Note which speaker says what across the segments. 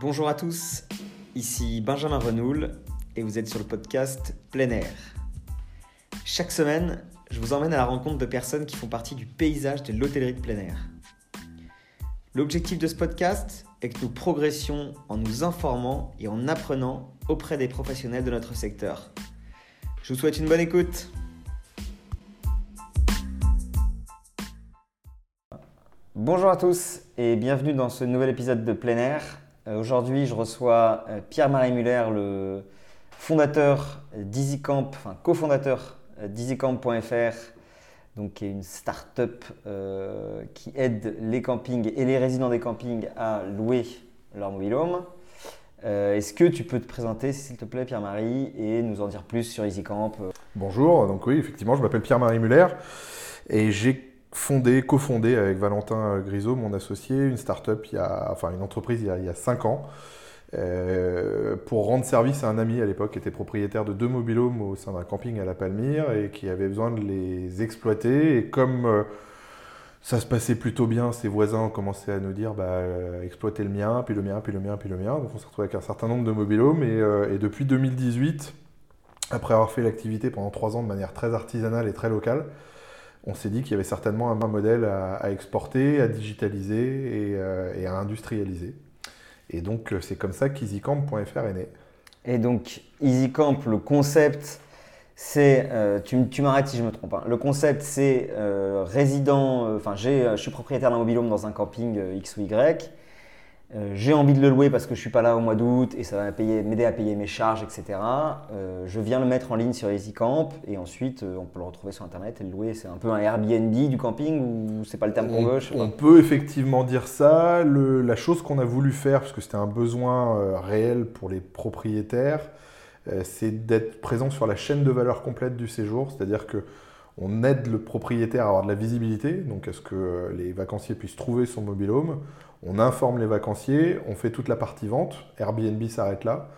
Speaker 1: Bonjour à tous, ici Benjamin Renoul et vous êtes sur le podcast Plein Air. Chaque semaine, je vous emmène à la rencontre de personnes qui font partie du paysage de l'hôtellerie de plein air. L'objectif de ce podcast est que nous progressions en nous informant et en apprenant auprès des professionnels de notre secteur. Je vous souhaite une bonne écoute. Bonjour à tous et bienvenue dans ce nouvel épisode de plein air. Euh, Aujourd'hui, je reçois euh, Pierre-Marie Muller, le fondateur d'EasyCamp, enfin cofondateur d'EasyCamp.fr, qui est une start-up euh, qui aide les campings et les résidents des campings à louer leur mobilhome. Euh, Est-ce que tu peux te présenter, s'il te plaît, Pierre-Marie, et nous en dire plus sur EasyCamp
Speaker 2: Bonjour, donc oui, effectivement, je m'appelle Pierre-Marie Muller et j'ai fondé, cofondé avec Valentin Grisot, mon associé, une start-up, a, enfin une entreprise il y a, 5 ans, euh, pour rendre service à un ami à l'époque qui était propriétaire de deux mobilhomes au sein d'un camping à La Palmyre et qui avait besoin de les exploiter. Et comme euh, ça se passait plutôt bien, ses voisins ont commencé à nous dire bah, euh, exploitez le mien, puis le mien, puis le mien, puis le mien. Donc on s'est retrouvé avec un certain nombre de mobilhomes et, et depuis 2018, après avoir fait l'activité pendant trois ans de manière très artisanale et très locale, on s'est dit qu'il y avait certainement un modèle à, exporter, à digitaliser et, euh, et à industrialiser. Et donc euh, c'est comme ça qu'easycamp.fr est né.
Speaker 1: Et donc, EasyCamp, le concept, c'est, euh, tu, m'arrêtes si je me trompe, hein. le concept c'est résident, enfin je suis propriétaire d'un mobilhome dans un camping X ou Y, Euh, j'ai envie de le louer parce que je suis pas là au mois d'août et ça va payer- m'aider à payer mes charges, etc. Euh, je viens le mettre en ligne sur EasyCamp et ensuite euh, on peut le retrouver sur internet et le louer. C'est un peu un Airbnb du camping ou c'est pas le terme qu'on
Speaker 2: On,
Speaker 1: veut
Speaker 2: on peut effectivement dire ça. Le- la chose qu'on a voulu faire, parce que c'était un besoin réel pour les propriétaires, c'est d'être présent sur la chaîne de valeur complète du séjour. C'est-à-dire que on aide le propriétaire à avoir de la visibilité, donc à ce que les vacanciers puissent trouver son mobilhome. On informe les vacanciers, on fait toute la partie vente. Airbnb s'arrête là.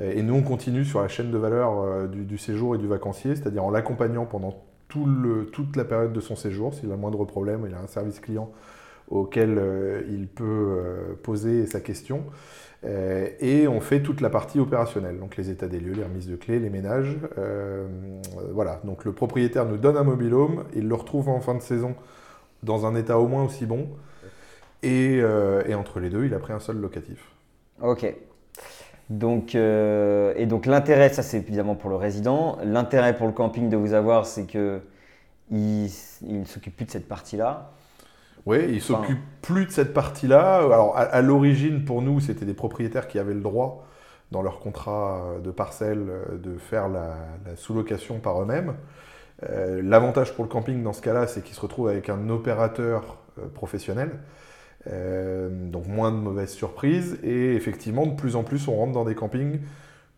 Speaker 2: Et nous, on continue sur la chaîne de valeur euh, du, séjour et du vacancier, c'est-à-dire en l'accompagnant pendant toute la période de son séjour. S'il a le moindre problème, il a un service client auquel euh, il peut euh, poser sa question. Et on fait toute la partie opérationnelle, donc les états des lieux, les remises de clés, les ménages. Voilà, donc le propriétaire nous donne un mobilhome, il le retrouve en fin de saison dans un état au moins aussi bon. Et, euh, et entre les deux, il a pris un sol locatif.
Speaker 1: Ok. Donc, euh, et donc l'intérêt, ça c'est évidemment pour le résident. L'intérêt pour le camping de vous avoir, c'est que il, il ne s'occupe plus de cette partie-là.
Speaker 2: Oui, il s'occupe plus de cette partie-là. Alors, à, à l'origine, pour nous, c'était des propriétaires qui avaient le droit, dans leur contrat euh, de parcelle, de faire la, la sous-location par eux-mêmes. Euh, L'avantage pour le camping dans ce cas-là, c'est qu'il se retrouve avec un opérateur professionnel. Euh, donc moins de mauvaises surprises. Et effectivement, de plus en plus, on rentre dans des campings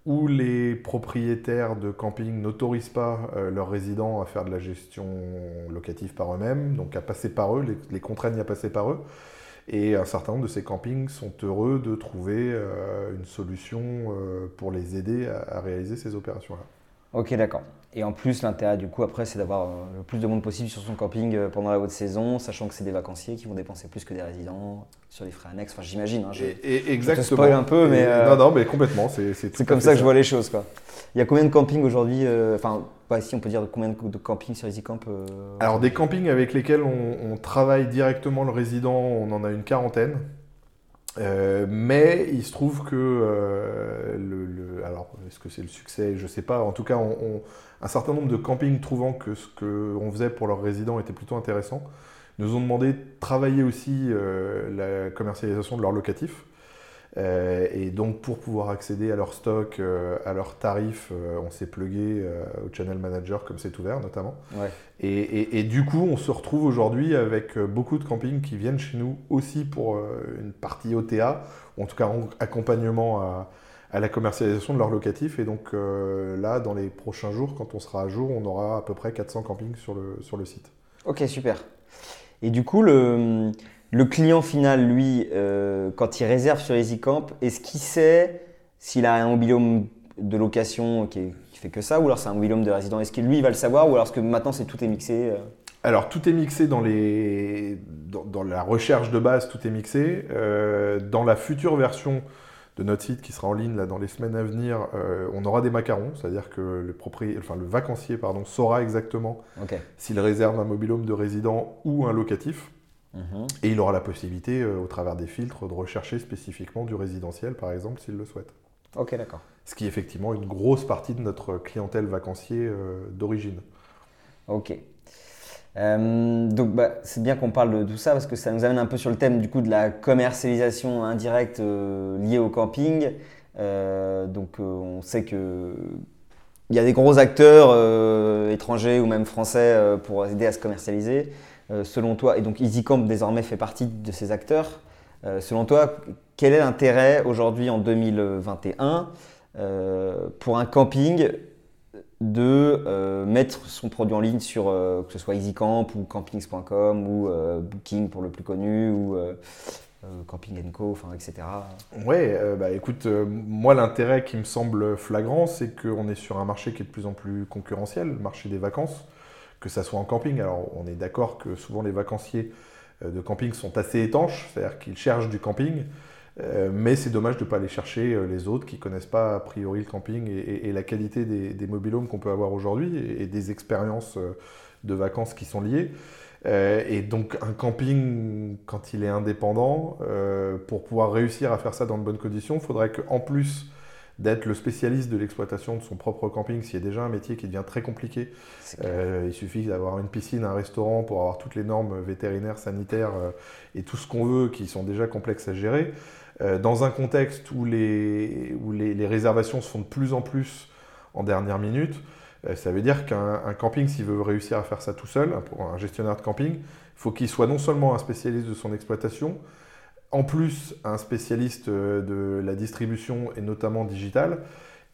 Speaker 2: où les propriétaires de camping n'autorisent pas euh, leurs résidents à faire de la gestion locative par eux-mêmes, donc à passer par eux, les, les contraignent à passer par eux. Et un certain nombre de ces campings sont heureux de trouver euh, une solution pour les aider à, à réaliser ces opérations-là.
Speaker 1: Ok, d'accord. Et en plus, l'intérêt du coup après, c'est d'avoir euh, le plus de monde possible sur son camping euh, pendant la haute saison, sachant que c'est des vacanciers qui vont dépenser plus que des résidents sur les frais annexes. Enfin, j'imagine. hein, je-
Speaker 2: Et, et exactement.
Speaker 1: spoil un peu, mais, euh,
Speaker 2: Non, non, mais complètement. C'est
Speaker 1: comme ça que je vois les choses, quoi. Il y a combien de campings aujourd'hui euh, Enfin, pas ici, on peut dire combien de, de campings sur EasyCamp euh,
Speaker 2: Alors des campings avec lesquels on, on travaille directement le résident, on en a une quarantaine. Euh, mais il se trouve que euh, le, le- alors est-ce que c'est le succès, je sais pas. En tout cas, on- on- un certain nombre de campings trouvant que ce qu'on faisait pour leurs résidents était plutôt intéressant, nous ont demandé de travailler aussi euh, la commercialisation de leurs locatifs. Euh, et donc pour pouvoir accéder à leur stock, euh, à leurs tarifs, euh, on s'est plugué au channel manager comme c'est ouvert notamment.
Speaker 1: Ouais.
Speaker 2: Et, et- et du coup, on se retrouve aujourd'hui avec beaucoup de campings qui viennent chez nous aussi pour une partie OTA, ou en tout cas en accompagnement à, à la commercialisation de leurs locatifs. Et donc là, dans les prochains jours, quand on sera à jour, on aura à peu près 400 campings sur le, sur le site.
Speaker 1: Ok, super. Et du coup, le, le client final, lui, euh, quand il réserve sur EasyCamp, est-ce qu'il sait s'il a un mobilhome de location qui, est- qui fait que ça, ou alors c'est un mobilhome de résident? Est-ce que lui, il va le savoir, ou alors est-ce que maintenant, c'est tout est mixé euh?
Speaker 2: Alors, tout est mixé dans, les... dans, dans la recherche de base, tout est mixé. Euh, dans la future version de notre site qui sera en ligne là, dans les semaines à venir, on aura des macarons, c'est-à-dire que le, enfin, le vacancier pardon, saura exactement s'il réserve un mobilhome de résident ou un locatif. Et il aura la possibilité, au travers des filtres, de rechercher spécifiquement du résidentiel, par exemple, s'il le souhaite.
Speaker 1: Ok, d'accord.
Speaker 2: Ce qui est effectivement une grosse partie de notre clientèle vacancier d'origine.
Speaker 1: Ok. Euh, donc bah, c'est bien qu'on parle de tout ça parce que ça nous amène un peu sur le thème du coup de la commercialisation indirecte euh, liée au camping. Euh, donc on sait que il y a des gros acteurs étrangers ou même français pour aider à se commercialiser. Selon toi, et donc EasyCamp désormais fait partie de ces acteurs. selon toi, quel est l'intérêt aujourd'hui en 2021 pour un camping de euh, mettre son produit en ligne sur euh, que ce soit EasyCamp ou campings.com ou euh, Booking pour le plus connu ou Camping Co, enfin, etc.
Speaker 2: Ouais, bah écoute, moi l'intérêt qui me semble flagrant, c'est qu'on est sur un marché qui est de plus en plus concurrentiel, le marché des vacances, que ça soit en camping. Alors on est d'accord que souvent les vacanciers de camping sont assez étanches, c'est-à-dire qu'ils cherchent du camping. Euh, mais c'est dommage de ne pas aller chercher euh, les autres qui ne connaissent pas a priori le camping et, la qualité des, des mobilhomes qu'on peut avoir aujourd'hui et, des expériences euh, de vacances qui sont liées. et donc un camping, quand il est indépendant, pour pouvoir réussir à faire ça dans de bonnes conditions, il faudrait qu'en plus d'être le spécialiste de l'exploitation de son propre camping, s'il y a déjà un métier qui devient très compliqué, il suffit d'avoir une piscine, un restaurant pour avoir toutes les normes vétérinaires, sanitaires et tout ce qu'on veut qui sont déjà complexes à gérer. Euh, dans un contexte où, les, où les, réservations se font de plus en plus en dernière minute, euh, ça veut dire qu'un camping, s'il veut réussir à faire ça tout seul, un gestionnaire de camping, il faut qu'il soit non seulement un spécialiste de son exploitation, en plus un spécialiste euh, de la distribution et notamment digitale,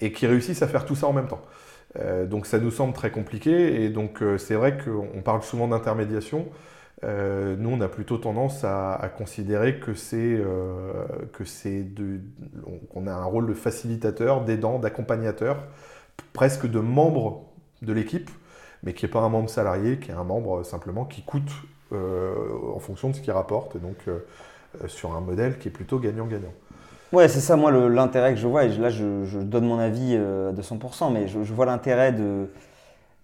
Speaker 2: et qui réussisse à faire tout ça en même temps. donc ça nous semble très compliqué, et donc c'est vrai qu'on parle souvent d'intermédiation. Euh, nous, on a plutôt tendance à, considérer que c'est euh, que c'est qu'on a un rôle de facilitateur, d'aidant, d'accompagnateur, presque de membre de l'équipe, mais qui n'est pas un membre salarié, qui est un membre simplement qui coûte euh, en fonction de ce qu'il rapporte, sur un modèle qui est plutôt gagnant-gagnant.
Speaker 1: Ouais, c'est ça, moi, l'intérêt que je vois, et là, je, donne mon avis de 100%, mais je vois l'intérêt de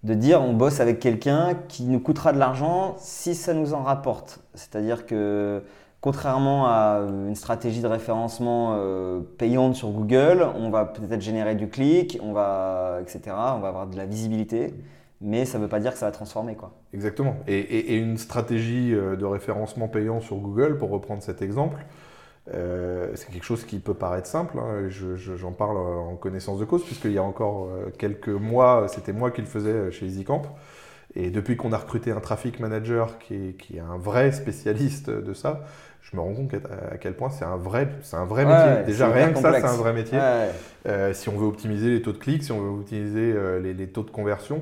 Speaker 1: de dire on bosse avec quelqu'un qui nous coûtera de l'argent si ça nous en rapporte. C'est-à-dire que contrairement à une stratégie de référencement euh, payante sur Google, on va peut-être générer du clic, on va, etc. On va avoir de la visibilité, mais ça ne veut pas dire que ça va transformer. Quoi.
Speaker 2: Exactement. et une stratégie euh, de référencement payant sur Google, pour reprendre cet exemple, euh, c'est quelque chose qui peut paraître simple, hein, j'en parle en connaissance de cause, puisqu'il y a encore euh, quelques mois, c'était moi qui le faisais chez EasyCamp. Et depuis qu'on a recruté un traffic manager qui est, un vrai spécialiste de ça, je me rends compte à, quel point c'est un vrai, c'est un vrai métier. Déjà, rien que ça, c'est un vrai métier. Euh, si on veut optimiser les taux de clics, si on veut optimiser les, taux de conversion.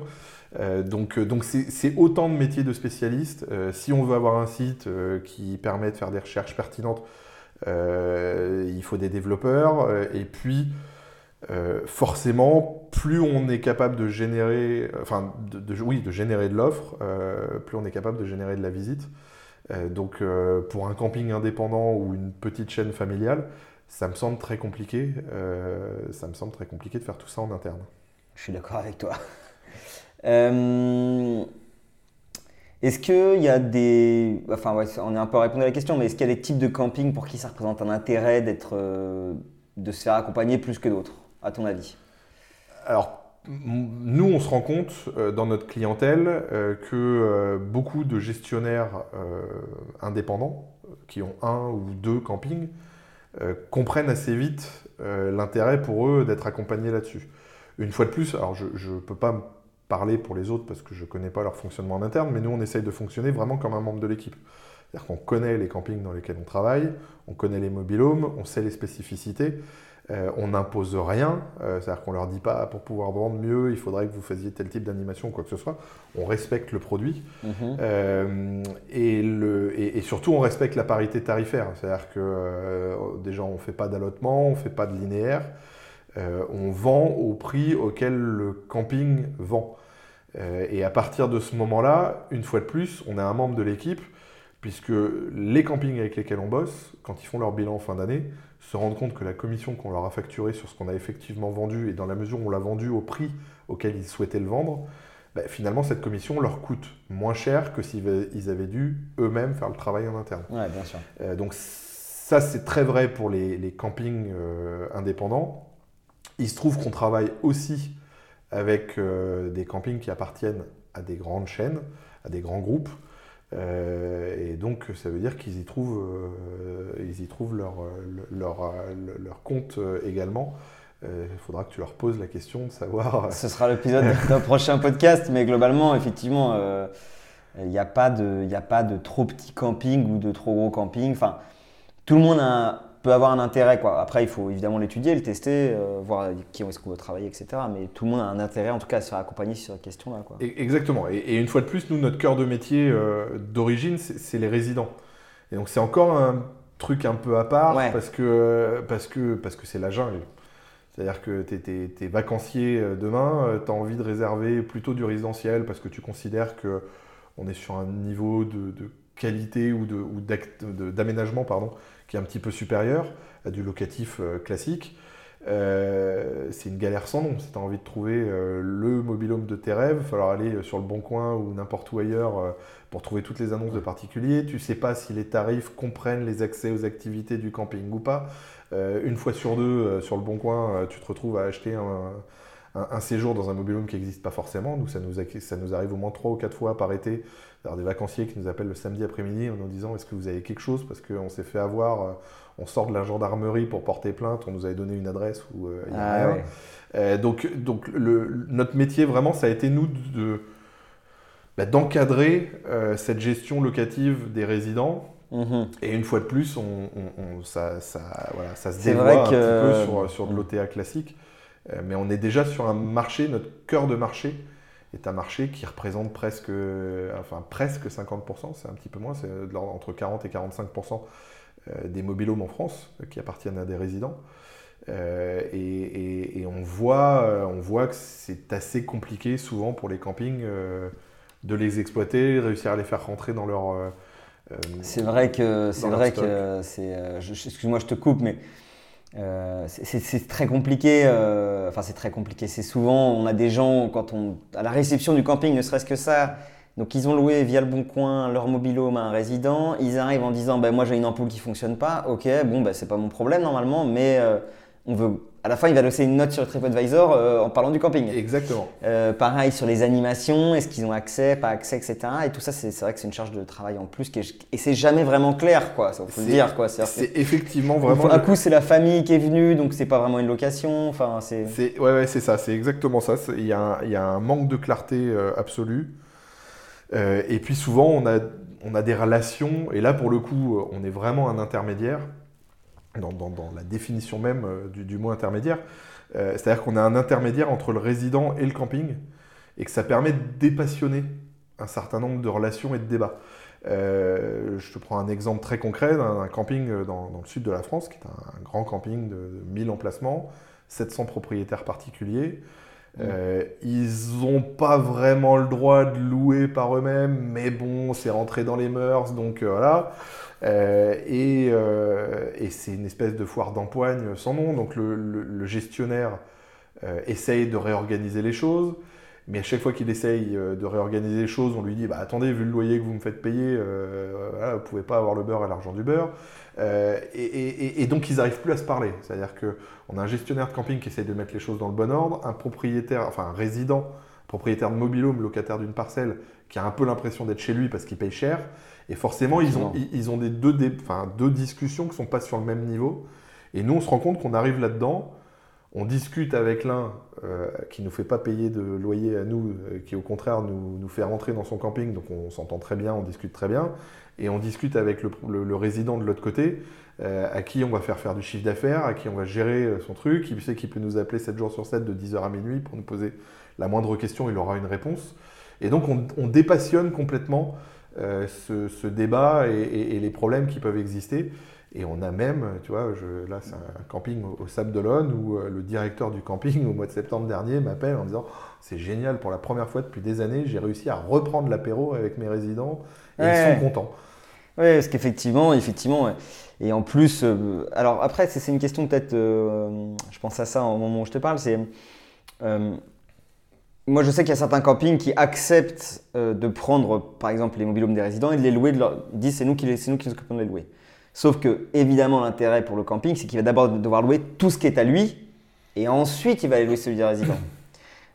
Speaker 2: Donc, donc c'est autant de métiers de spécialistes. si on veut avoir un site qui permet de faire des recherches pertinentes, euh, il faut des développeurs, euh, et puis euh, forcément, plus on est capable de générer, enfin, de, oui, de générer de l'offre, plus on est capable de générer de la visite. donc, pour un camping indépendant ou une petite chaîne familiale, ça me semble très compliqué. ça me semble très compliqué de faire tout ça en interne.
Speaker 1: Je suis d'accord avec toi. Est-ce qu'il y a des. Enfin, on est un peu à répondre à la question, mais est-ce qu'il y a des types de camping pour qui ça représente un intérêt d'être, euh, de se faire accompagner plus que d'autres, à ton avis?
Speaker 2: Alors, nous, on se rend compte euh, dans notre clientèle euh, que beaucoup de gestionnaires indépendants, qui ont un ou deux campings, comprennent assez vite l'intérêt pour eux d'être accompagnés là-dessus. Une fois de plus, alors je ne peux pas parler pour les autres parce que je ne connais pas leur fonctionnement en interne, mais nous, on essaye de fonctionner vraiment comme un membre de l'équipe. C'est-à-dire qu'on connaît les campings dans lesquels on travaille, on connaît les mobilhomes, on sait les spécificités, euh, on n'impose rien, euh, c'est-à-dire qu'on ne leur dit pas pour pouvoir vendre mieux, il faudrait que vous fassiez tel type d'animation ou quoi que ce soit. On respecte le produit mhm. euh, et, le, et, surtout on respecte la parité tarifaire, c'est-à-dire que déjà on ne fait pas d'allotement, on ne fait pas de linéaire. Euh, on vend au prix auquel le camping vend. Euh, et à partir de ce moment-là, une fois de plus, on est un membre de l'équipe, puisque les campings avec lesquels on bosse, quand ils font leur bilan en fin d'année, se rendent compte que la commission qu'on leur a facturée sur ce qu'on a effectivement vendu, et dans la mesure où on l'a vendu au prix auquel ils souhaitaient le vendre, bah, finalement cette commission leur coûte moins cher que s'ils avaient dû eux-mêmes faire le travail en interne.
Speaker 1: Ouais, bien sûr.
Speaker 2: Euh, donc ça c'est très vrai pour les, campings euh, indépendants. Il se trouve qu'on travaille aussi avec euh, des campings qui appartiennent à des grandes chaînes, à des grands groupes. Euh, et donc, ça veut dire qu'ils y trouvent, euh, ils y trouvent leur, leur, leur, compte également. Il faudra que tu leur poses la question de savoir.
Speaker 1: Ce sera l'épisode d'un prochain podcast, mais globalement, effectivement, il n'y a, pas de, a pas de trop petits campings ou de trop gros campings. Enfin, tout le monde a, peut avoir un intérêt. Quoi. Après, il faut évidemment l'étudier, le tester, euh, voir qui est-ce qu'on veut travailler, etc. Mais tout le monde a un intérêt, en tout cas, à se faire accompagner sur cette question-là. Quoi.
Speaker 2: Exactement. Et, une fois de plus, nous, notre cœur de métier euh, d'origine, c'est les résidents. Et donc, c'est encore un truc un peu à part parce que parce que parce que c'est la jungle. C'est-à-dire que tu es, vacancier euh, demain, tu as envie de réserver plutôt du résidentiel parce que tu considères que on est sur un niveau de, de qualité ou d'aménagement pardon qui est un petit peu supérieur à du locatif euh, classique. Euh, c'est une galère sans nom. Si tu as envie de trouver euh, le mobilhome de tes rêves, il va falloir aller sur le Bon Coin ou n'importe où ailleurs pour trouver toutes les annonces de particuliers. Tu sais pas si les tarifs comprennent les accès aux activités du camping ou pas. une fois sur deux, sur le Bon Coin, tu te retrouves à acheter un, séjour dans un mobilhome qui n'existe pas forcément. Nous, ça nous, ça nous arrive au moins trois ou quatre fois par été des vacanciers qui nous appellent le samedi après-midi en nous disant est-ce que vous avez quelque chose? Parce qu'on s'est fait avoir, euh, on sort de la gendarmerie pour porter plainte, on nous avait donné une adresse où euh, il n'y a ah rien. Euh, donc donc le, notre métier vraiment ça a été nous de, bah, d'encadrer cette gestion locative des résidents. Mhm. Et une fois de plus, on, ça, ça, voilà, ça se dévoie un petit peu sur, sur de mm. l'OTA classique. Mais on est déjà sur un marché, notre cœur de marché, est un marché qui représente presque, enfin, presque 50%, c'est un petit peu moins, c'est entre 40 et 45% euh, des mobilhomes en France euh, qui appartiennent à des résidents. Euh, et, on, voit, on voit que c'est assez compliqué souvent pour les campings de les exploiter, réussir à les faire rentrer dans leur...
Speaker 1: c'est vrai que c'est vrai que c'est. Excuse-moi, je te coupe, mais euh, c'est très compliqué. Euh, enfin, c'est très compliqué. C'est souvent, on a des gens, quand on, à la réception du camping, ne serait-ce que ça. Donc, ils ont loué via le bon coin leur mobilhome à un résident. Ils arrivent en disant ben, Moi, j'ai une ampoule qui fonctionne pas. Ok, bon, ben, c'est pas mon problème normalement, mais euh, on veut à la fin, il va laisser une note sur TripAdvisor euh, en parlant du camping.
Speaker 2: Exactement.
Speaker 1: Euh, pareil sur les animations, est-ce qu'ils ont accès, pas accès, etc. Et tout ça, c'est vrai que c'est une charge de travail en plus. Qui et c'est jamais vraiment clair, quoi. Ça, faut le dire, quoi.
Speaker 2: C'est effectivement vraiment.
Speaker 1: Un coup, c'est la famille qui est venue, donc c'est pas vraiment une location. Enfin, c'est.
Speaker 2: Ouais, ouais, c'est ça. C'est exactement ça. Il y, a un, il y, a un manque de clarté euh, absolue. et puis souvent, on a, on a des relations. Et là, pour le coup, on est vraiment un intermédiaire dans, la définition même euh, du, mot intermédiaire. Euh, c'est-à-dire qu'on a un intermédiaire entre le résident et le camping et que ça permet de dépassionner un certain nombre de relations et de débats. Euh, je te prends un exemple très concret d'un camping dans, le sud de la France, qui est un, grand camping de, 1000 emplacements, 700 propriétaires particuliers. Mmh. ils n'ont pas vraiment le droit de louer par eux-mêmes, mais bon, c'est rentré dans les mœurs, donc voilà. Euh, euh, et, c'est une espèce de foire d'empoigne sans nom. Donc le, gestionnaire euh, essaye de réorganiser les choses. Mais à chaque fois qu'il essaye de réorganiser les choses, on lui dit bah, Attendez, vu le loyer que vous me faites payer, vous ne pouvez pas avoir le beurre et l'argent du beurre. et, donc, ils n'arrivent plus à se parler. C'est-à-dire qu'on a un gestionnaire de camping qui essaye de mettre les choses dans le bon ordre, un propriétaire, enfin un résident, propriétaire de mobilhome, locataire d'une parcelle, qui a un peu l'impression d'être chez lui parce qu'il paye cher. Et forcément, ils ont, ils ont des deux, deux discussions qui ne sont pas sur le même niveau. Et nous, on se rend compte qu'on arrive là-dedans, on discute avec l'un euh, qui ne nous fait pas payer de loyer à nous, euh, qui au contraire nous, nous, fait rentrer dans son camping, donc on s'entend très bien, on discute très bien, et on discute avec le, résident de l'autre côté, euh, à qui on va faire faire du chiffre d'affaires, à qui on va gérer son truc, qui sait qu'il peut nous appeler 7 jours sur 7 de 10h à minuit pour nous poser la moindre question, il aura une réponse. Et donc on, on dépassionne complètement ce, débat et, les problèmes qui peuvent exister. Et on a même, tu vois, je, là c'est un camping au, Sable d'Olonne où euh, le directeur du camping au mois de septembre dernier m'appelle en disant c'est génial pour la première fois depuis des années, j'ai réussi à reprendre l'apéro avec mes résidents et ils sont contents.
Speaker 1: Oui, parce qu'effectivement, effectivement, et en plus, euh, alors après, c'est une question peut-être, euh, je pense à ça au moment où je te parle, c'est, moi je sais qu'il y a certains campings qui acceptent de prendre, par exemple, les mobilhomes des résidents et de les louer, de leur, ils disent c'est nous qui c'est nous qui nous occupons de les louer. Sauf que, évidemment, l'intérêt pour le camping, c'est qu'il va d'abord devoir louer tout ce qui est à lui, et ensuite il va aller louer celui des résidents.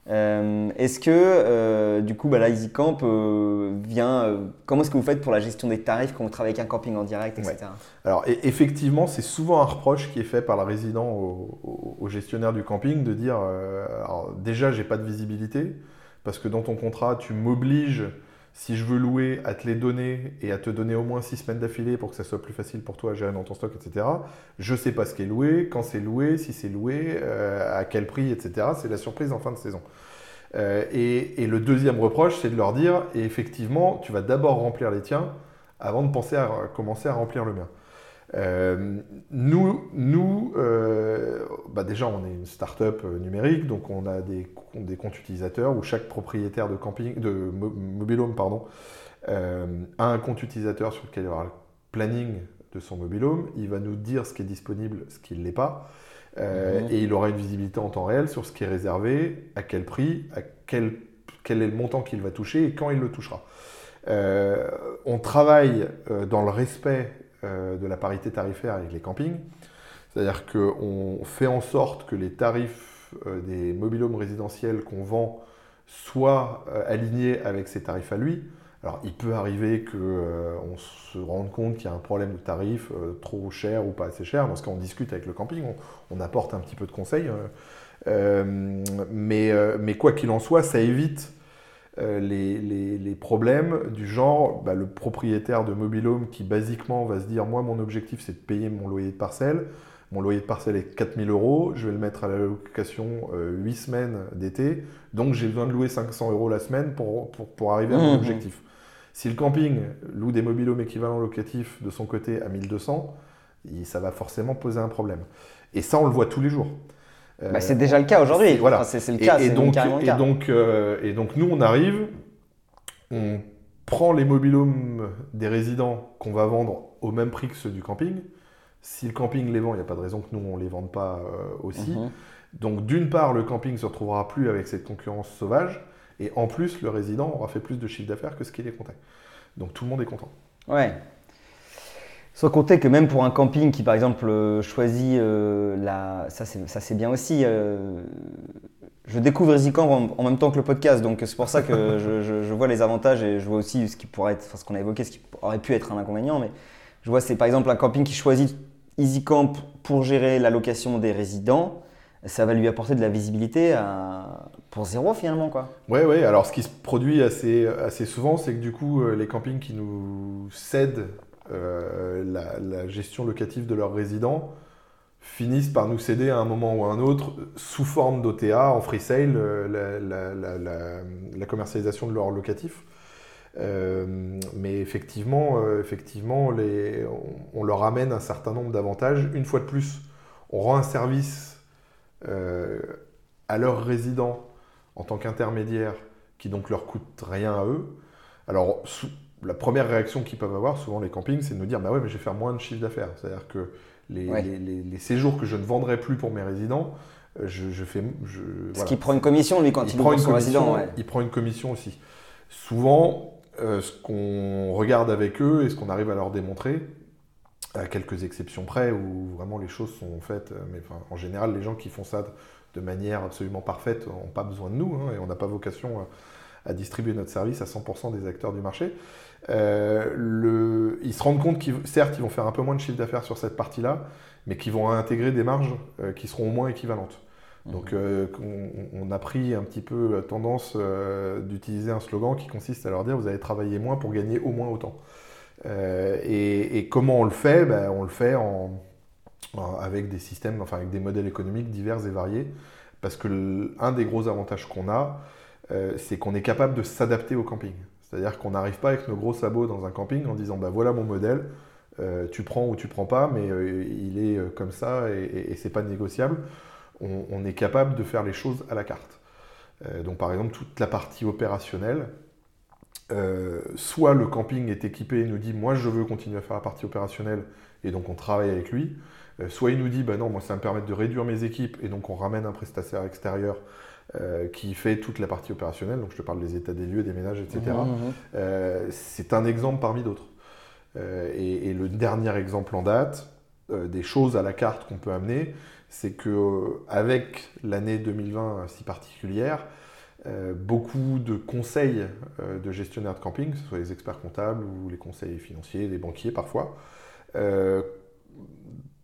Speaker 1: Euh, est-ce que, euh, du coup, bah, là, EasyCamp euh, vient. comment est-ce que vous faites pour la gestion des tarifs quand vous travaillez avec un camping en direct, etc.
Speaker 2: Alors, effectivement, c'est souvent un reproche qui est fait par le résident au, gestionnaire du camping de dire alors, déjà, j'ai pas de visibilité, parce que dans ton contrat, tu m'obliges si je veux louer, à te les donner et à te donner au moins six semaines d'affilée pour que ça soit plus facile pour toi à gérer dans ton stock, etc. Je ne sais pas ce qui est loué, quand c'est loué, si c'est loué, euh, à quel prix, etc. C'est la surprise en fin de saison. Euh, et, le deuxième reproche, c'est de leur dire, effectivement, tu vas d'abord remplir les tiens avant de penser à commencer à remplir le mien. Euh, nous, nous euh, bah déjà, on est une start-up euh, numérique, donc on a des, des, comptes utilisateurs où chaque propriétaire de camping, de mobilhome, pardon, a un compte utilisateur sur lequel il y aura le planning de son mobilhome. Il va nous dire ce qui est disponible, ce qui ne l'est pas. Mhm. Et il aura une visibilité en temps réel sur ce qui est réservé, à quel prix, à quel, quel est le montant qu'il va toucher et quand il le touchera. on travaille dans le respect de la parité tarifaire avec les campings. C'est-à-dire qu'on fait en sorte que les tarifs euh, des mobilhomes résidentiels qu'on vend soient euh, alignés avec ses tarifs à lui. Alors, il peut arriver qu'on se rende compte qu'il y a un problème de tarif trop cher ou pas assez cher. Dans ce cas, on discute avec le camping, on, apporte un petit peu de conseils. mais, mais, quoi qu'il en soit, ça évite euh, les, problèmes du genre bah, le propriétaire de mobilhome qui basiquement va se dire moi mon objectif c'est de payer mon loyer de parcelle, mon loyer de parcelle est 4000 euros, je vais le mettre à la location 8 euh, semaines d'été, donc j'ai besoin de louer 500 euros la semaine pour, pour, arriver à mon mmh. objectif. Si le camping loue des mobilhomes équivalents locatifs de son côté à 1200, ça va forcément poser un problème. Et ça, on le voit tous les jours.
Speaker 1: Bah, c'est déjà le cas aujourd'hui. Voilà. c'est le cas.
Speaker 2: Et, donc, et, donc, euh, et donc, nous, on arrive, on prend les mobilhomes des résidents qu'on va vendre au même prix que ceux du camping. Si le camping les vend, il n'y a pas de raison que nous, on ne les vende pas euh, aussi. Mhm. Donc, d'une part, le camping ne se retrouvera plus avec cette concurrence sauvage. Et en plus, le résident aura fait plus de chiffre d'affaires que ce qu'il est compté. Donc, tout le monde est content.
Speaker 1: Ouais. Soit compter que même pour un camping qui, par exemple, euh, choisit euh, la. Ça, c'est bien aussi. Euh, je découvre EasyCamp en, même temps que le podcast, donc c'est pour ça que je, vois les avantages et je vois aussi ce qui pourrait être, enfin, ce qu'on a évoqué, ce qui aurait pu être un inconvénient. Mais je vois, c'est par exemple un camping qui choisit EasyCamp pour gérer la location des résidents. Ça va lui apporter de la visibilité pour zéro finalement. Quoi.
Speaker 2: Ouais, ouais. Alors ce qui se produit assez, assez souvent, c'est que du coup, les campings qui nous cèdent euh, la, gestion locative de leurs résidents finissent par nous céder à un moment ou à un autre, sous forme d'OTA, en free sale, euh, la, commercialisation de leurs locatifs. Euh, mais effectivement, effectivement on, leur amène un certain nombre d'avantages. Une fois de plus, on rend un service à leurs résidents en tant qu'intermédiaire qui donc leur coûte rien à eux. Alors, la première réaction qu'ils peuvent avoir, souvent les campings, c'est de nous dire bah ouais, mais je vais faire moins de chiffre d'affaires. C'est-à-dire que les, séjours que je ne vendrai plus pour mes résidents, euh, je, fais. Je,
Speaker 1: Parce qu'il prend une commission, lui, quand il, il prend une commission,
Speaker 2: Il prend une commission aussi. Souvent, euh, ce qu'on regarde avec eux et ce qu'on arrive à leur démontrer, à quelques exceptions près où vraiment les choses sont faites, euh, mais en général, les gens qui font ça de manière absolument parfaite n'ont pas besoin de nous hein, et on n'a pas vocation à distribuer notre service à 100% des acteurs du marché. Euh, ils se rendent compte qu'ils, certes, ils vont faire un peu moins de chiffre d'affaires sur cette partie-là, mais qu'ils vont intégrer des marges euh, qui seront au moins équivalentes. Mmh. Donc, euh, on, a pris un petit peu la tendance d'utiliser un slogan qui consiste à leur dire vous allez travailler moins pour gagner au moins autant. Et, comment on le fait? Ben, On le fait en, avec des systèmes, enfin avec des modèles économiques divers et variés, parce que un des gros avantages qu'on a, c'est qu'on est capable de s'adapter au camping. C'est-à-dire qu'on n'arrive pas avec nos gros sabots dans un camping en disant bah voilà mon modèle, euh, tu prends ou tu prends pas, mais euh, il est euh, comme ça et, c'est pas négociable. On, est capable de faire les choses à la carte. donc par exemple toute la partie opérationnelle, euh, soit le camping est équipé et nous dit moi je veux continuer à faire la partie opérationnelle et donc on travaille avec lui, euh, soit il nous dit bah non moi ça me permettre de réduire mes équipes et donc on ramène un prestataire extérieur euh, qui fait toute la partie opérationnelle, donc je te parle des états des lieux, des ménages, etc.
Speaker 1: Mmh, mmh.
Speaker 2: c'est un exemple parmi d'autres. Et, et, le dernier exemple en date, des choses à la carte qu'on peut amener, c'est que avec l'année 2020 si particulière, euh, beaucoup de conseils euh, de gestionnaires de camping, que ce soit les experts comptables ou les conseils financiers, les banquiers parfois, euh,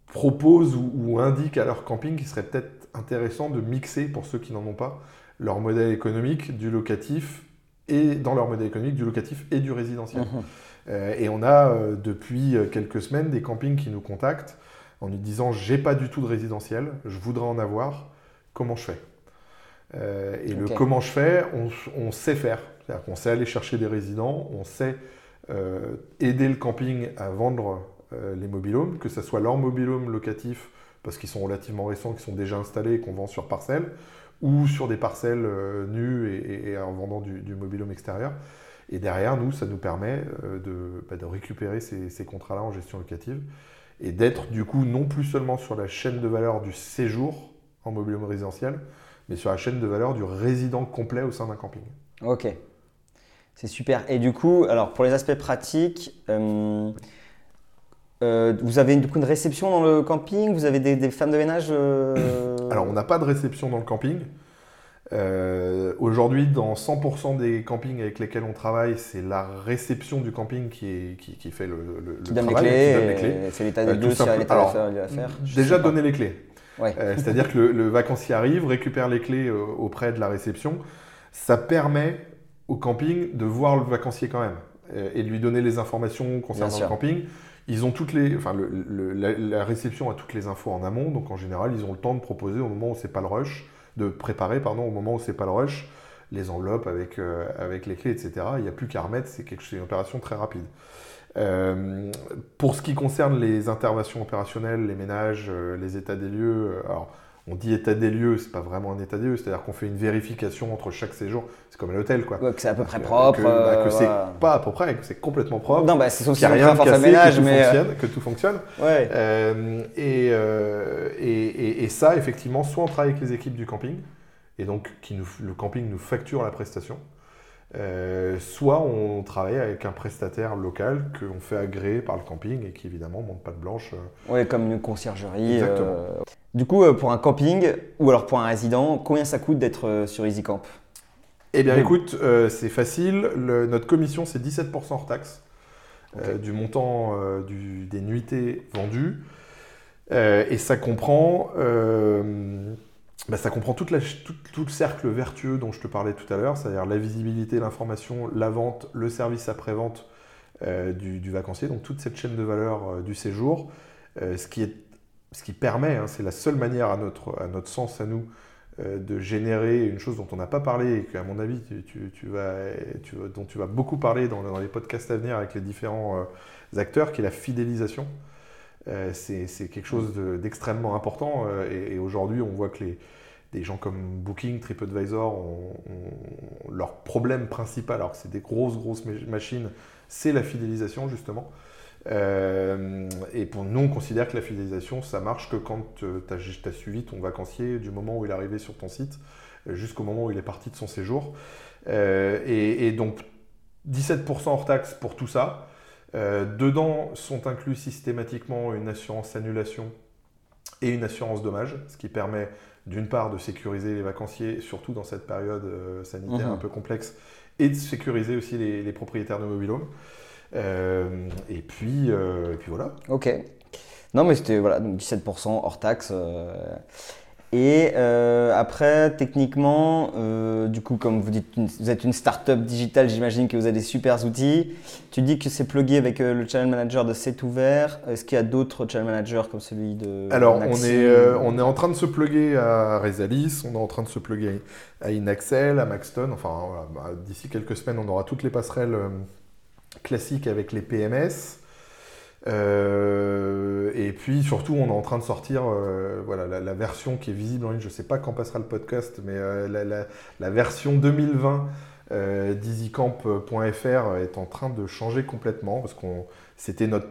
Speaker 2: proposent ou, indiquent à leur camping qu'il serait peut-être intéressant de mixer, pour ceux qui n'en ont pas, leur modèle économique du locatif et dans leur modèle économique du locatif et du résidentiel. Mmh. et on a depuis quelques semaines des campings qui nous contactent en nous disant j'ai pas du tout de résidentiel, je voudrais en avoir, comment je fais? Euh, et le comment je fais, on, sait faire. C'est-à-dire qu'on sait aller chercher des résidents, on sait euh, aider le camping à vendre euh, les mobilhomes, que ce soit leur mobilhome locatif, parce qu'ils sont relativement récents, qui sont déjà installés et qu'on vend sur parcelle, ou sur des parcelles nues et, en vendant du, du extérieur. Et derrière, nous, ça nous permet de, bah, de, récupérer ces, contrats-là en gestion locative et d'être du coup non plus seulement sur la chaîne de valeur du séjour en mobilhome résidentiel, mais sur la chaîne de valeur du résident complet au sein d'un camping.
Speaker 1: Ok, c'est super. Et du coup, alors pour les aspects pratiques, euh, euh, vous avez une réception dans le camping? Vous avez des, femmes de ménage euh?
Speaker 2: Alors on n'a pas de réception dans le camping. Aujourd'hui, dans 100% des campings avec lesquels on travaille, c'est la réception du camping qui, est, qui, fait le, le,
Speaker 1: qui donne Les clés, C'est l'état des lieux, c'est l'état.
Speaker 2: Déjà donner les clés. Euh, c'est-à-dire que le, vacancier arrive, récupère les clés euh, auprès de la réception. Ça permet au camping de voir le vacancier quand même euh, et de lui donner les informations concernant le camping. Ils ont toutes les, enfin, la, réception a toutes les infos en amont, donc en général, ils ont le temps de proposer au moment où c'est pas le rush, de préparer, pardon, au moment où c'est pas le rush, les enveloppes avec, avec les clés, etc. Il n'y a plus qu'à remettre, c'est une opération très rapide. Euh, pour ce qui concerne les interventions opérationnelles, les ménages, euh, les états des lieux, euh, alors on dit état des lieux, c'est pas vraiment un état des lieux, c'est-à-dire qu'on fait une vérification entre chaque séjour. C'est comme à l'hôtel, quoi.
Speaker 1: que c'est à peu près propre. Que,
Speaker 2: bah, c'est pas à peu près, que c'est complètement propre.
Speaker 1: Non, bah, c'est sauf
Speaker 2: qu'il n'y a rien de cassé, ménage, que, mais tout fonctionne, que tout fonctionne.
Speaker 1: Ouais.
Speaker 2: et, et, et, ça, effectivement, soit on travaille avec les équipes du camping, et donc qui nous, le camping nous facture la prestation. Euh, soit on travaille avec un prestataire local qu'on fait agréer par le camping et qui évidemment monte pas de blanche. Euh.
Speaker 1: Oui, comme une conciergerie.
Speaker 2: Exactement.
Speaker 1: Euh. Du coup, pour un camping ou alors pour un résident, combien ça coûte d'être sur EasyCamp?
Speaker 2: Eh bien, écoute, c'est facile. notre commission, c'est 17% hors taxe du montant des nuitées vendues. et ça comprend bah, ça comprend tout, le cercle vertueux dont je te parlais tout à l'heure, c'est-à-dire la visibilité, l'information, la vente, le service après-vente euh, du, vacancier, donc toute cette chaîne de valeur euh, du séjour, euh, ce, qui permet, hein, c'est la seule manière à notre, sens, à nous, de générer une chose dont on n'a pas parlé et qu'à mon avis, tu, vas, dont tu vas beaucoup parler dans, les podcasts à venir avec les différents acteurs, qui est la fidélisation. Euh, c'est quelque chose d'extrêmement important. Euh, et, aujourd'hui, on voit que des gens comme Booking, TripAdvisor, ont, leur problème principal, alors que c'est des grosses, grosses machines, c'est la fidélisation, justement. Euh, et pour nous, on considère que la fidélisation, ça marche que quand tu as, suivi ton vacancier du moment où il est arrivé sur ton site jusqu'au moment où il est parti de son séjour. et, et, donc, 17% hors taxe pour tout ça. Euh, dedans sont inclus systématiquement une assurance annulation et une assurance dommage, ce qui permet d'une part de sécuriser les vacanciers, surtout dans cette période euh, sanitaire mhm. un peu complexe, et de sécuriser aussi les, propriétaires de mobilhomes. Euh, et, puis, et puis voilà.
Speaker 1: Ok. Non, mais c'était voilà, 17% hors taxe. Et euh, après, techniquement, euh, du coup, comme vous dites, vous êtes une start-up digitale, j'imagine que vous avez des super outils. Tu dis que c'est plugué avec euh, le channel manager de C'est ouvert. Est-ce qu'il y a d'autres channel managers comme celui de
Speaker 2: Alors, on est, on est en train de se pluguer à Resalis, on est en train de se pluguer à Inaxel, à Maxton. Enfin, bah, d'ici quelques semaines, on aura toutes les passerelles classiques avec les PMS. Euh, et puis surtout, on est en train de sortir euh, voilà, la, version qui est visible en ligne. Je ne sais pas quand passera le podcast, mais euh, la, version 2020 Euh, Dizzycamp.fr est en train de changer complètement parce qu'on c'était notre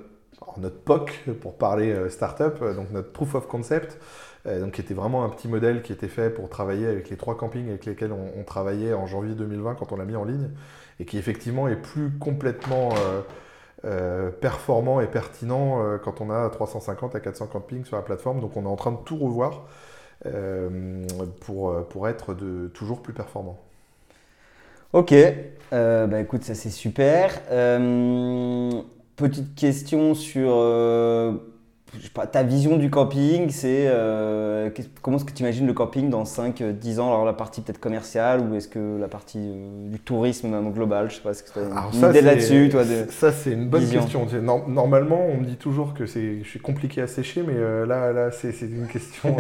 Speaker 2: notre POC pour parler startup, donc notre proof of concept, donc qui était vraiment un petit modèle qui était fait pour travailler avec les trois campings avec lesquels on, travaillait en janvier 2020 quand on l'a mis en ligne et qui effectivement est plus complètement performant et pertinent quand on a 350 à 400 campings sur la plateforme. Donc on est en train de tout revoir pour, pour être de, toujours plus performant.
Speaker 1: Ok, euh, bah écoute, ça c'est super. Euh, petite question sur euh, ta vision du camping, c'est euh, comment est-ce que tu imagines le camping dans 5-10 ans? Alors la partie peut-être commerciale ou est-ce que la partie euh, du tourisme même global Je sais pas, est-ce que tu as une idée là-dessus toi
Speaker 2: Ça c'est une bonne question. normalement on me dit toujours que je suis compliqué à sécher, mais euh, là, là c'est une question...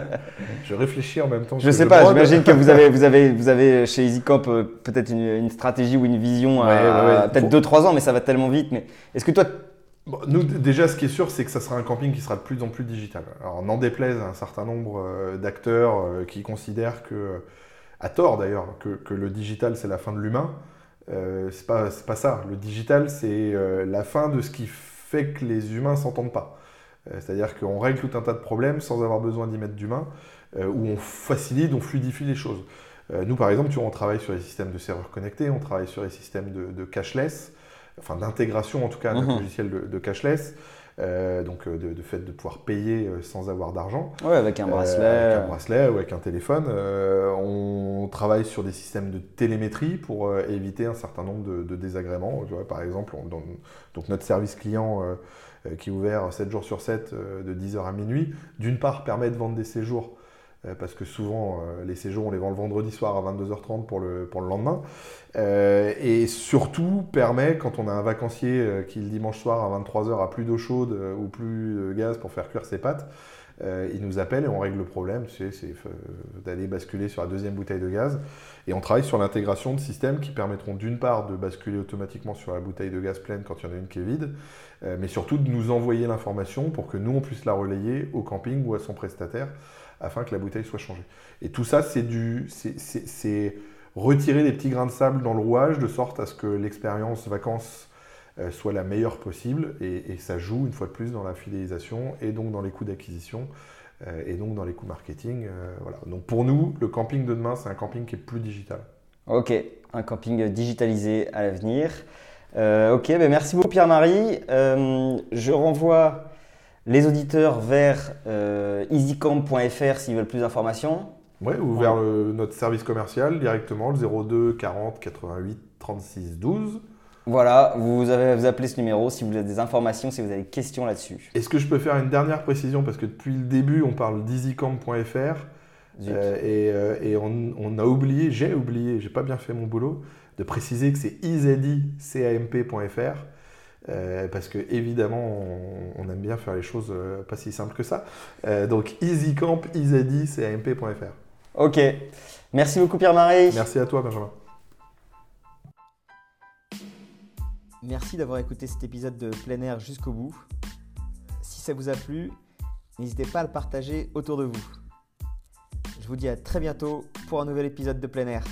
Speaker 2: je réfléchis en même temps.
Speaker 1: Je sais pas, j'imagine que vous avez, vous, avez, vous avez chez EasyCamp peut-être une, stratégie ou une vision à, peut-être 2-3 ans, mais ça va tellement vite. Mais est-ce que toi
Speaker 2: nous, déjà, ce qui est sûr, c'est que ça sera un camping qui sera de plus en plus digital. Alors, n'en déplaise à un certain nombre euh, d'acteurs euh, qui considèrent que, à tort d'ailleurs, que, le digital c'est la fin de l'humain. Euh, c'est pas, ça. Le digital, c'est la fin de ce qui fait que les humains s'entendent pas. C'est-à-dire qu'on règle tout un tas de problèmes sans avoir besoin d'y mettre d'humain, où on facilite, on fluidifie les choses. nous, par exemple, tu vois, on travaille sur les systèmes de serveurs connectés, on travaille sur les systèmes de, de cashless enfin d'intégration en tout cas d'un mhm. logiciel de, cashless. Euh, donc euh, de, fait de pouvoir payer euh, sans avoir d'argent.
Speaker 1: Oui, avec un bracelet.
Speaker 2: avec un bracelet ou avec un téléphone. on travaille sur des systèmes de télémétrie pour éviter un certain nombre de, désagréments. par exemple, donc notre service client qui est ouvert 7 jours sur 7 de 10h à minuit, d'une part permet de vendre des séjours parce que souvent euh, les séjours on les vend le vendredi soir à 22h30 pour le, pour le lendemain. Euh, et surtout permet, quand on a un vacancier qui le dimanche soir à 23h a plus d'eau chaude ou plus de gaz pour faire cuire ses pâtes, il nous appelle et on règle le problème, c'est d'aller basculer sur la deuxième bouteille de gaz. Et on travaille sur l'intégration de systèmes qui permettront d'une part de basculer automatiquement sur la bouteille de gaz pleine quand il y en a une qui est vide, mais surtout de nous envoyer l'information pour que nous on puisse la relayer au camping ou à son prestataire afin que la bouteille soit changée. Et tout ça, c'est du, c'est retirer des petits grains de sable dans le rouage de sorte à ce que l'expérience vacances euh, soit la meilleure possible et, ça joue une fois de plus dans la fidélisation et donc dans les coûts d'acquisition euh, et donc dans les coûts marketing. Euh, voilà. Donc pour nous, le camping de demain, c'est un camping qui est plus digital.
Speaker 1: Ok, un camping digitalisé à l'avenir. ok, ben merci beaucoup Pierre-Marie. je renvoie les auditeurs vers euh, easycamp.fr s'ils veulent plus d'informations.
Speaker 2: Oui, ou vers notre service commercial directement, le 02 40 88 36 12.
Speaker 1: Voilà, vous, avez, vous appelez ce numéro si vous avez des informations, si vous avez des questions là-dessus.
Speaker 2: Est-ce que je peux faire une dernière précision? Parce que depuis le début, on parle d'easycamp.fr euh, et, euh, et on, on, a oublié, j'ai oublié, j'ai pas bien fait mon boulot, de préciser que c'est easycamp.fr. Euh, parce que évidemment, on, aime bien faire les choses euh, pas si simples que ça. Euh, donc EasyCamp, EasyD, c'est amp.fr.
Speaker 1: Ok. Merci beaucoup Pierre-Marie.
Speaker 2: Merci à toi Benjamin.
Speaker 1: Merci d'avoir écouté cet épisode de plein air jusqu'au bout. Si ça vous a plu, n'hésitez pas à le partager autour de vous. Je vous dis à très bientôt pour un nouvel épisode de plein air.